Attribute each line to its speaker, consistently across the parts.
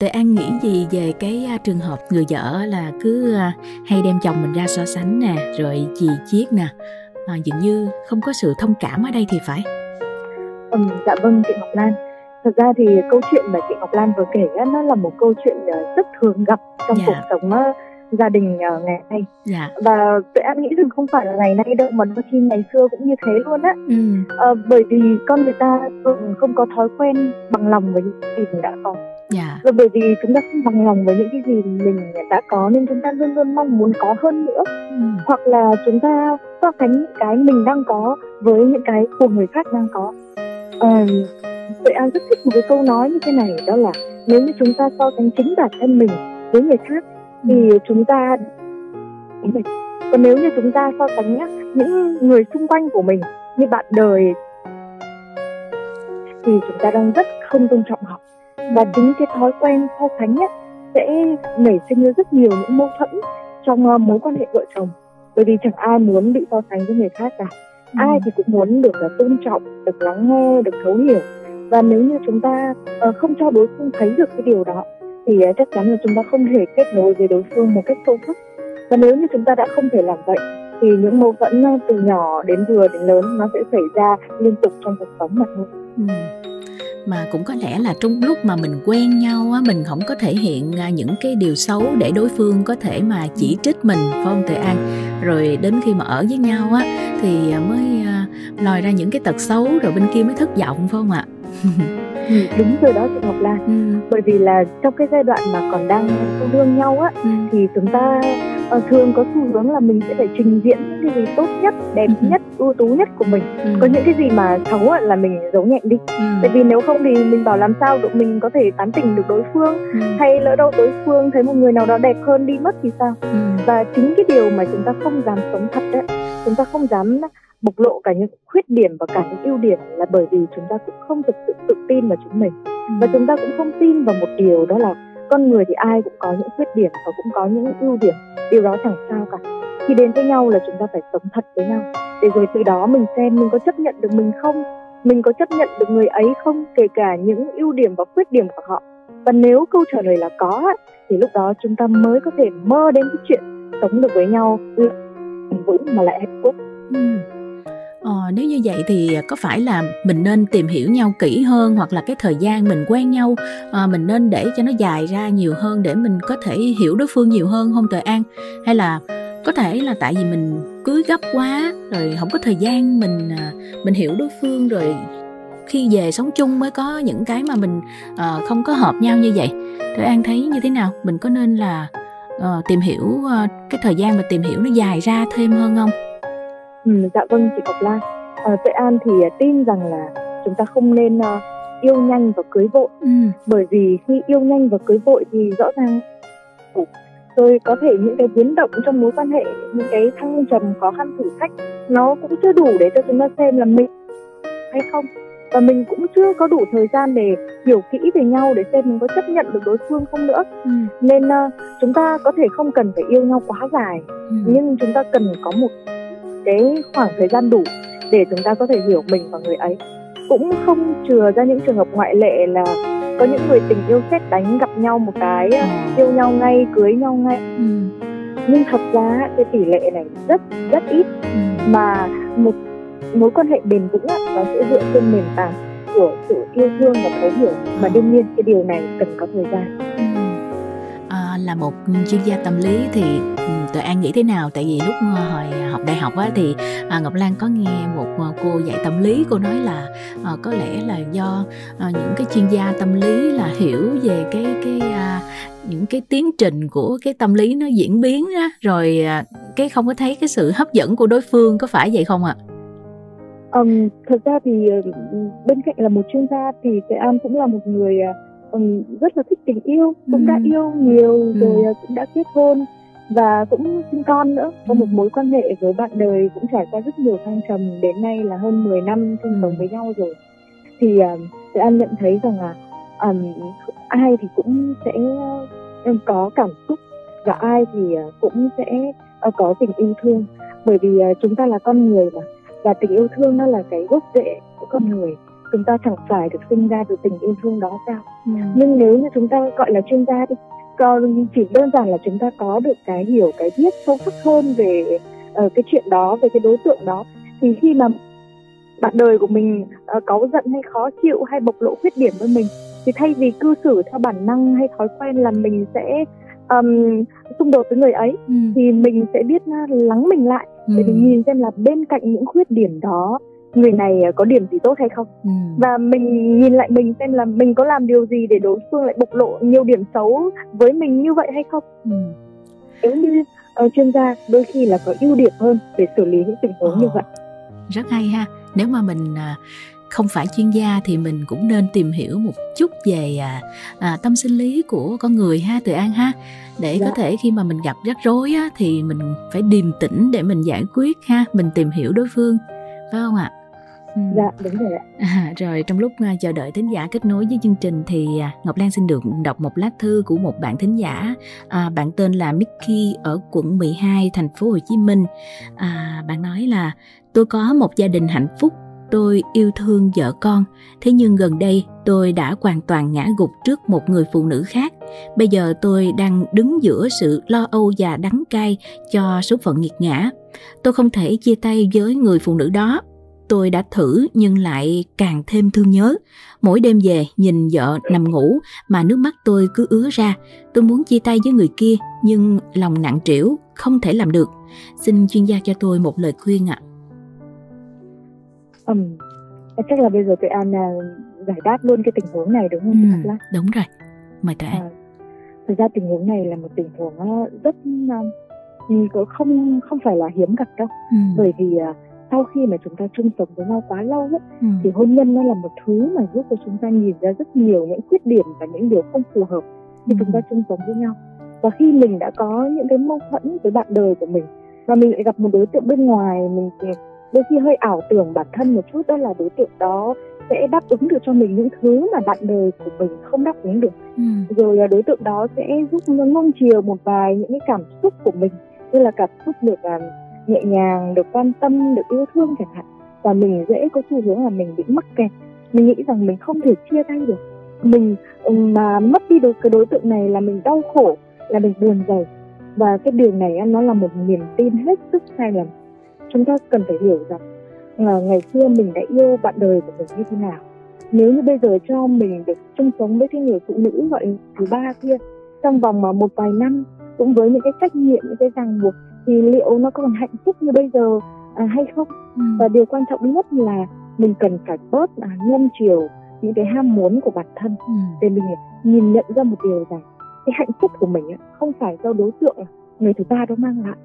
Speaker 1: Tuệ An nghĩ gì về cái uh, trường hợp người vợ là cứ uh, hay đem chồng mình ra so sánh nè, rồi chì chiết nè, à, dường như không có sự thông cảm ở đây thì phải.
Speaker 2: Ừ, dạ vâng chị Ngọc Lan. Thật ra thì câu chuyện mà chị Ngọc Lan vừa kể á, nó là một câu chuyện uh, rất thường gặp trong
Speaker 1: Dạ.
Speaker 2: cuộc sống uh, gia đình uh, ngày nay.
Speaker 1: Dạ.
Speaker 2: Và Tuệ An nghĩ rằng không phải là ngày nay đâu mà đôi khi ngày xưa cũng như thế luôn á.
Speaker 1: Ừ.
Speaker 2: Ờ, bởi vì con người ta thường không có thói quen bằng lòng với những gì mình đã có
Speaker 1: Dạ.
Speaker 2: và bởi vì chúng ta không bằng lòng với những cái gì mình đã có nên chúng ta luôn luôn mong muốn có hơn nữa
Speaker 1: Ừ.
Speaker 2: hoặc là chúng ta so sánh những cái mình đang có với những cái của người khác đang có Ờ, Tuệ An rất thích một cái câu nói như thế này đó là nếu như chúng ta so sánh chính bản thân mình với người khác thì chúng ta còn nếu như chúng ta so sánh những người xung quanh của mình như bạn đời thì chúng ta đang rất không tôn trọng họ và chính cái thói quen so sánh ấy, sẽ nảy sinh ra rất nhiều những mâu thuẫn trong uh, mối quan hệ vợ chồng. Bởi vì chẳng ai muốn bị so sánh với người khác cả.
Speaker 1: Ừ.
Speaker 2: ai thì cũng muốn được uh, tôn trọng được lắng nghe được thấu hiểu. Và nếu như chúng ta uh, không cho đối phương thấy được cái điều đó thì uh, chắc chắn là chúng ta không thể kết nối với đối phương một cách sâu sắc. Và nếu như chúng ta đã không thể làm vậy thì những mâu thuẫn từ nhỏ đến vừa đến lớn nó sẽ xảy ra liên tục trong cuộc sống mà thôi.
Speaker 1: Ừ. mà cũng có lẽ là trong lúc mà mình quen nhau á mình không có thể hiện à, những cái điều xấu để đối phương có thể mà chỉ trích mình phải không Tuệ An rồi đến khi mà ở với nhau á thì à, mới à, lòi ra những cái tật xấu rồi bên kia mới thất vọng phải không ạ
Speaker 2: ừ, đúng rồi đó chị Ngọc Lan
Speaker 1: ừ.
Speaker 2: bởi vì là trong cái giai đoạn mà còn đang yêu đương nhau á
Speaker 1: Ừ.
Speaker 2: thì chúng ta ờ, thường có xu hướng là mình sẽ phải trình diễn những cái gì tốt nhất đẹp
Speaker 1: Ừ.
Speaker 2: nhất ưu tú nhất của mình
Speaker 1: Ừ.
Speaker 2: có những cái gì mà xấu là mình giấu nhẹm đi
Speaker 1: Ừ.
Speaker 2: tại vì nếu không thì mình bảo làm sao được mình có thể tán tỉnh được đối phương
Speaker 1: Ừ.
Speaker 2: hay lỡ đâu đối phương thấy một người nào đó đẹp hơn đi mất thì sao
Speaker 1: Ừ.
Speaker 2: và chính cái điều mà chúng ta không dám sống thật đấy chúng ta không dám bộc lộ cả những khuyết điểm và cả những ưu điểm là bởi vì chúng ta cũng không thực sự tự tin vào chính mình và chúng ta cũng không tin vào một điều đó là con người thì ai cũng có những khuyết điểm và cũng có những ưu điểm, điều đó chẳng sao cả. Khi đến với nhau là chúng ta phải sống thật với nhau, để rồi từ đó mình xem mình có chấp nhận được mình không, mình có chấp nhận được người ấy không, kể cả những ưu điểm và khuyết điểm của họ. Và nếu câu trả lời là có thì lúc đó chúng ta mới có thể mơ đến cái chuyện sống được với nhau bền vững mà lại hạnh phúc.
Speaker 1: Ừ. Nếu như vậy thì có phải là mình nên tìm hiểu nhau kỹ hơn hoặc là cái thời gian mình quen nhau à, mình nên để cho nó dài ra nhiều hơn để mình có thể hiểu đối phương nhiều hơn không thời An? Hay là có thể là tại vì mình cưới gấp quá rồi không có thời gian mình ờ, mình hiểu đối phương rồi khi về sống chung mới có những cái mà mình uh, không có hợp nhau như vậy. Tuệ An thấy như thế nào? Mình có nên là uh, tìm hiểu uh, cái thời gian mà tìm hiểu nó dài ra thêm hơn không?
Speaker 2: Ừ, dạ vâng chị Ngọc Lan. À, Tuệ An thì à, tin rằng là chúng ta không nên à, yêu nhanh và cưới vội
Speaker 1: ừ.
Speaker 2: bởi vì khi yêu nhanh và cưới vội thì rõ ràng rồi có thể những cái biến động trong mối quan hệ những cái thăng trầm khó khăn thử thách nó cũng chưa đủ để cho chúng ta xem là mình hay không và mình cũng chưa có đủ thời gian để hiểu kỹ về nhau để xem mình có chấp nhận được đối phương không nữa
Speaker 1: Ừ.
Speaker 2: nên à, chúng ta có thể không cần phải yêu nhau quá dài
Speaker 1: Ừ.
Speaker 2: nhưng chúng ta cần có một cái khoảng thời gian đủ để chúng ta có thể hiểu mình và người ấy cũng không chừa ra những trường hợp ngoại lệ là có những người tình yêu xét đánh gặp nhau một cái yêu nhau ngay cưới nhau ngay
Speaker 1: Ừ.
Speaker 2: nhưng thật ra cái tỷ lệ này rất rất ít
Speaker 1: Ừ.
Speaker 2: mà một mối quan hệ bền vững nó sẽ dựa trên nền tảng của sự yêu thương và thấu hiểu và đương nhiên cái điều này cần có thời gian
Speaker 1: Ừ. À, là một chuyên gia tâm lý thì ừ, tụi An nghĩ thế nào? Tại vì lúc ờ, hồi học đại học á, thì à, Ngọc Lan có nghe một ờ, cô dạy tâm lý cô nói là ờ, có lẽ là do những cái chuyên gia tâm lý là hiểu về cái cái à, những cái tiến trình của cái tâm lý nó diễn biến á, rồi à, cái không có thấy cái sự hấp dẫn của đối phương có phải vậy không ạ?
Speaker 2: Um, thật ra thì bên cạnh là một chuyên gia thì cái An cũng là một người uh, ừm, rất là thích tình yêu, cũng
Speaker 1: Ừ.
Speaker 2: đã yêu nhiều
Speaker 1: Ừ.
Speaker 2: rồi ờ, cũng đã kết hôn và cũng sinh con nữa, có một mối quan hệ với bạn đời cũng trải qua rất nhiều thăng trầm đến nay là hơn 10 năm chung sống với nhau rồi. Thì uh, Tuệ An nhận thấy rằng là ừm, ai thì cũng sẽ ờ, có cảm xúc và ai thì cũng sẽ ờ, có tình yêu thương bởi vì ờ, chúng ta là con người mà và tình yêu thương nó là cái gốc rễ của con người chúng ta chẳng phải được sinh ra từ tình yêu thương đó sao ừ. nhưng nếu như chúng ta gọi là chuyên gia thì còn chỉ đơn giản là chúng ta có được cái hiểu cái biết sâu sắc hơn về uh, cái chuyện đó về cái đối tượng đó thì khi mà bạn đời của mình uh, cáu giận hay khó chịu hay bộc lộ khuyết điểm với mình thì thay vì cư xử theo bản năng hay thói quen là mình sẽ um, xung đột với người ấy ừ. thì mình sẽ biết uh, lắng mình lại ừ. để mình nhìn xem là bên cạnh những khuyết điểm đó người này có điểm gì tốt hay không ừ. và mình nhìn lại mình xem là mình có làm điều gì để đối phương lại bộc lộ nhiều điểm xấu với mình như vậy hay không ừ. nếu như uh, chuyên gia đôi khi là có ưu điểm hơn để xử lý những tình huống oh. như vậy
Speaker 1: rất hay ha nếu mà mình uh, không phải chuyên gia thì mình cũng nên tìm hiểu một chút về à, à, tâm sinh lý của con người ha từ an ha để dạ. có thể khi mà mình gặp rắc rối á, thì mình phải điềm tĩnh để mình giải quyết ha mình tìm hiểu đối phương phải không ạ
Speaker 2: ừ. dạ đúng rồi ạ.
Speaker 1: À, rồi trong lúc uh, chờ đợi thính giả kết nối với chương trình thì uh, ngọc lan xin được đọc một lá thư của một bạn thính giả. À, bạn tên là mickey ở quận 12 thành phố hồ chí minh. À, bạn nói là tôi có một gia đình hạnh phúc tôi yêu thương vợ con. Thế nhưng gần đây tôi đã hoàn toàn ngã gục trước một người phụ nữ khác. Bây giờ tôi đang đứng giữa sự lo âu và đắng cay cho số phận nghiệt ngã. Tôi không thể chia tay với người phụ nữ đó tôi đã thử nhưng lại càng thêm thương nhớ mỗi đêm về nhìn vợ nằm ngủ mà nước mắt tôi cứ ứa ra tôi muốn chia tay với người kia nhưng lòng nặng trĩu không thể làm được xin chuyên gia cho tôi một lời khuyên ạ à.
Speaker 2: Um, chắc là bây giờ tụi An là giải đáp luôn cái tình huống này đúng không
Speaker 1: ừ, Đúng rồi, mời tụi An. À,
Speaker 2: thực ra tình huống này là một tình huống ờ, rất uh, không không phải là hiếm gặp đâu, ừ. bởi vì uh, sau khi mà chúng ta chung sống với nhau quá lâu ấy, ừ. thì hôn nhân nó là một thứ mà giúp cho chúng ta nhìn ra rất nhiều những khuyết điểm và những điều không phù hợp khi ừ. chúng ta chung sống với nhau và khi mình đã có những cái mâu thuẫn với bạn đời của mình và mình lại gặp một đối tượng bên ngoài mình đôi khi hơi ảo tưởng bản thân một chút đó là đối tượng đó sẽ đáp ứng được cho mình những thứ mà bạn đời của mình không đáp ứng được ừ. rồi đối tượng đó sẽ giúp nung chiều một vài những cái cảm xúc của mình như là cảm xúc được um, nhẹ nhàng, được quan tâm, được yêu thương chẳng hạn. Và mình dễ có xu hướng là mình bị mắc kẹt. Mình nghĩ rằng mình không thể chia tay được. Mình mà mất đi được cái đối tượng này là mình đau khổ, là mình buồn rầu. Và cái điều này nó là một niềm tin hết sức sai lầm. Chúng ta cần phải hiểu rằng là ngày xưa mình đã yêu bạn đời của mình như thế nào. Nếu như bây giờ cho mình được chung sống với cái người phụ nữ gọi thứ ba kia, trong vòng mà một vài năm, cũng với những cái trách nhiệm, những cái ràng buộc thì liệu nó còn hạnh phúc như bây giờ à, hay không ừ. và điều quan trọng nhất là mình cần phải bớt à, nuông chiều những cái ham muốn của bản thân ừ. để mình nhìn nhận ra một điều rằng cái hạnh phúc của mình không phải do đối tượng người thứ ba đó mang lại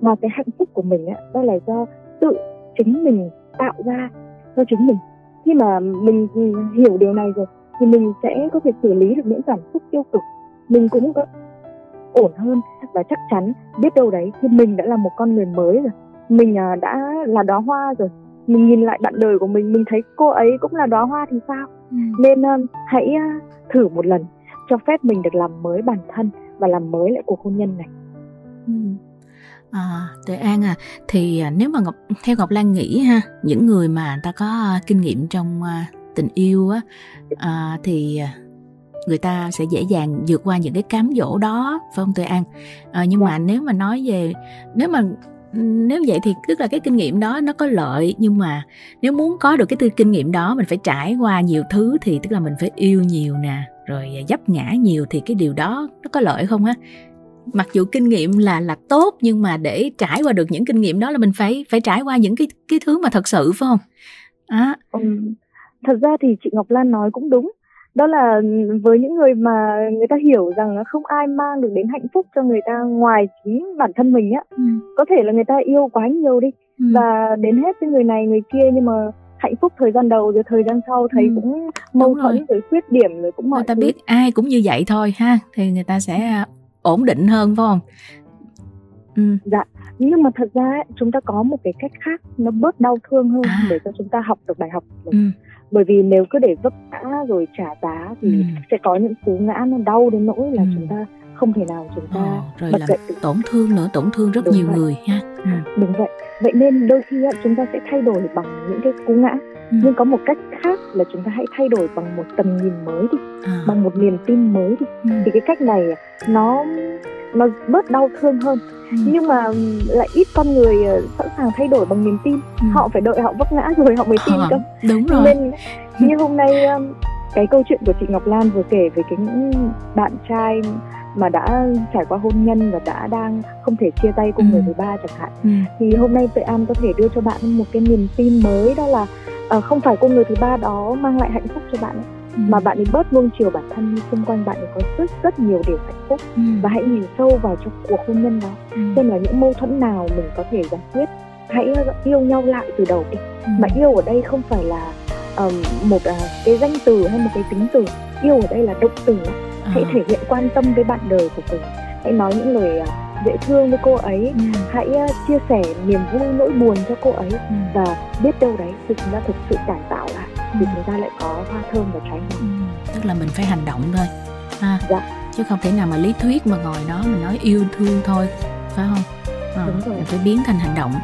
Speaker 2: mà cái hạnh phúc của mình đó là do tự chính mình tạo ra cho chính mình khi mà mình hiểu điều này rồi thì mình sẽ có thể xử lý được những cảm xúc tiêu cực mình cũng có ổn hơn và chắc chắn biết đâu đấy khi mình đã là một con người mới rồi mình à, đã là đóa hoa rồi mình nhìn lại bạn đời của mình mình thấy cô ấy cũng là đóa hoa thì sao ừ. nên uh, hãy uh, thử một lần cho phép mình được làm mới bản thân và làm mới lại cuộc hôn nhân này
Speaker 1: ừ. À, Tuệ An à, thì à, nếu mà Ngọc theo Ngọc Lan nghĩ ha, những người mà ta có à, kinh nghiệm trong à, tình yêu á, à, thì người ta sẽ dễ dàng vượt qua những cái cám dỗ đó, phải không Tuệ An? À, nhưng mà dạ. nếu mà nói về nếu mà nếu vậy thì tức là cái kinh nghiệm đó nó có lợi nhưng mà nếu muốn có được cái tư kinh nghiệm đó mình phải trải qua nhiều thứ thì tức là mình phải yêu nhiều nè rồi dấp ngã nhiều thì cái điều đó nó có lợi không á mặc dù kinh nghiệm là là tốt nhưng mà để trải qua được những kinh nghiệm đó là mình phải phải trải qua những cái cái thứ mà thật sự phải không
Speaker 2: à. ừ. thật ra thì chị Ngọc Lan nói cũng đúng đó là với những người mà người ta hiểu rằng không ai mang được đến hạnh phúc cho người ta ngoài chính bản thân mình á ừ. có thể là người ta yêu quá nhiều đi ừ. và đến hết với người này người kia nhưng mà hạnh phúc thời gian đầu rồi thời gian sau thấy ừ. cũng mâu thuẫn rồi. rồi khuyết điểm rồi cũng mọi
Speaker 1: người ta thứ. biết ai cũng như vậy thôi ha thì người ta sẽ ổn định hơn phải không
Speaker 2: ừ. dạ nhưng mà thật ra chúng ta có một cái cách khác nó bớt đau thương hơn à. để cho chúng ta học được bài học. Ừ. bởi vì nếu cứ để vấp ngã rồi trả giá thì ừ. sẽ có những cú ngã nó đau đến nỗi là ừ. chúng ta không thể nào chúng ta
Speaker 1: Ồ, rồi
Speaker 2: bật
Speaker 1: làm
Speaker 2: dậy
Speaker 1: tổn thương nữa tổn thương rất
Speaker 2: Đúng
Speaker 1: nhiều
Speaker 2: vậy.
Speaker 1: người ha ừ.
Speaker 2: đúng vậy vậy nên đôi khi chúng ta sẽ thay đổi bằng những cái cú ngã
Speaker 1: Ừ.
Speaker 2: nhưng có một cách khác là chúng ta hãy thay đổi bằng một tầm nhìn mới đi
Speaker 1: à.
Speaker 2: bằng một niềm tin mới đi
Speaker 1: ừ.
Speaker 2: thì cái cách này nó nó bớt đau thương hơn
Speaker 1: Ừ.
Speaker 2: nhưng mà lại ít con người ờ, sẵn sàng thay đổi bằng niềm tin
Speaker 1: Ừ.
Speaker 2: họ phải đợi họ vấp ngã rồi họ mới tin
Speaker 1: Ờ,
Speaker 2: cơ
Speaker 1: đúng rồi
Speaker 2: nên như hôm nay cái câu chuyện của chị Ngọc Lan vừa kể về cái những bạn trai mà đã trải qua hôn nhân và đã đang không thể chia tay cùng
Speaker 1: Ừ.
Speaker 2: người thứ ba chẳng hạn
Speaker 1: ừ.
Speaker 2: thì hôm nay Tuệ An có thể đưa cho bạn một cái niềm tin mới đó là ờ, không phải cô người thứ ba đó mang lại hạnh phúc cho bạn ấy,
Speaker 1: Ừ.
Speaker 2: mà bạn ấy bớt nuông chiều bản thân xung quanh bạn ấy có rất rất nhiều điều hạnh phúc
Speaker 1: ừ.
Speaker 2: và hãy nhìn sâu vào trong cuộc hôn nhân đó
Speaker 1: ừ.
Speaker 2: xem là những mâu thuẫn nào mình có thể giải quyết hãy yêu nhau lại từ đầu đi
Speaker 1: Ừ.
Speaker 2: mà yêu ở đây không phải là ờm, một à, cái danh từ hay một cái tính từ yêu ở đây là động từ ạ. hãy
Speaker 1: À.
Speaker 2: thể hiện quan tâm với bạn đời của mình hãy nói những lời à, dễ thương với cô ấy
Speaker 1: Ừ.
Speaker 2: hãy à, chia sẻ niềm vui nỗi buồn cho cô ấy
Speaker 1: Ừ.
Speaker 2: và biết đâu đấy khi chúng ta thực sự cải tạo lại thì
Speaker 1: Ừ.
Speaker 2: chúng ta lại có hoa thơm và trái
Speaker 1: Ừ.
Speaker 2: ngọt
Speaker 1: tức là mình phải hành động thôi ha
Speaker 2: Dạ.
Speaker 1: chứ không thể nào mà lý thuyết mà ngồi đó mình nói yêu thương thôi phải không Ờ,
Speaker 2: Đúng rồi.
Speaker 1: mình phải biến thành hành động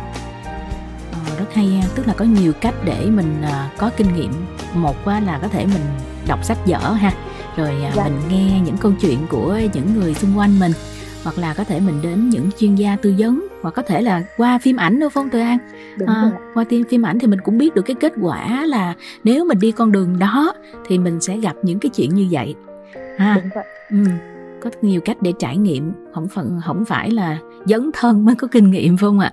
Speaker 1: Ờ, rất hay ha tức là có nhiều cách để mình à, có kinh nghiệm một á, là có thể mình đọc sách vở ha rồi à,
Speaker 2: Dạ.
Speaker 1: mình nghe những câu chuyện của những người xung quanh mình hoặc là có thể mình đến những chuyên gia tư vấn hoặc có thể là qua phim ảnh nữa phong Từ An?
Speaker 2: Đúng
Speaker 1: à,
Speaker 2: rồi.
Speaker 1: qua phim phim ảnh thì mình cũng biết được cái kết quả là nếu mình đi con đường đó thì mình sẽ gặp những cái chuyện như vậy. Ha
Speaker 2: đúng vậy.
Speaker 1: ừ. có nhiều cách để trải nghiệm không phần không phải là dấn thân mới có kinh nghiệm phải không ạ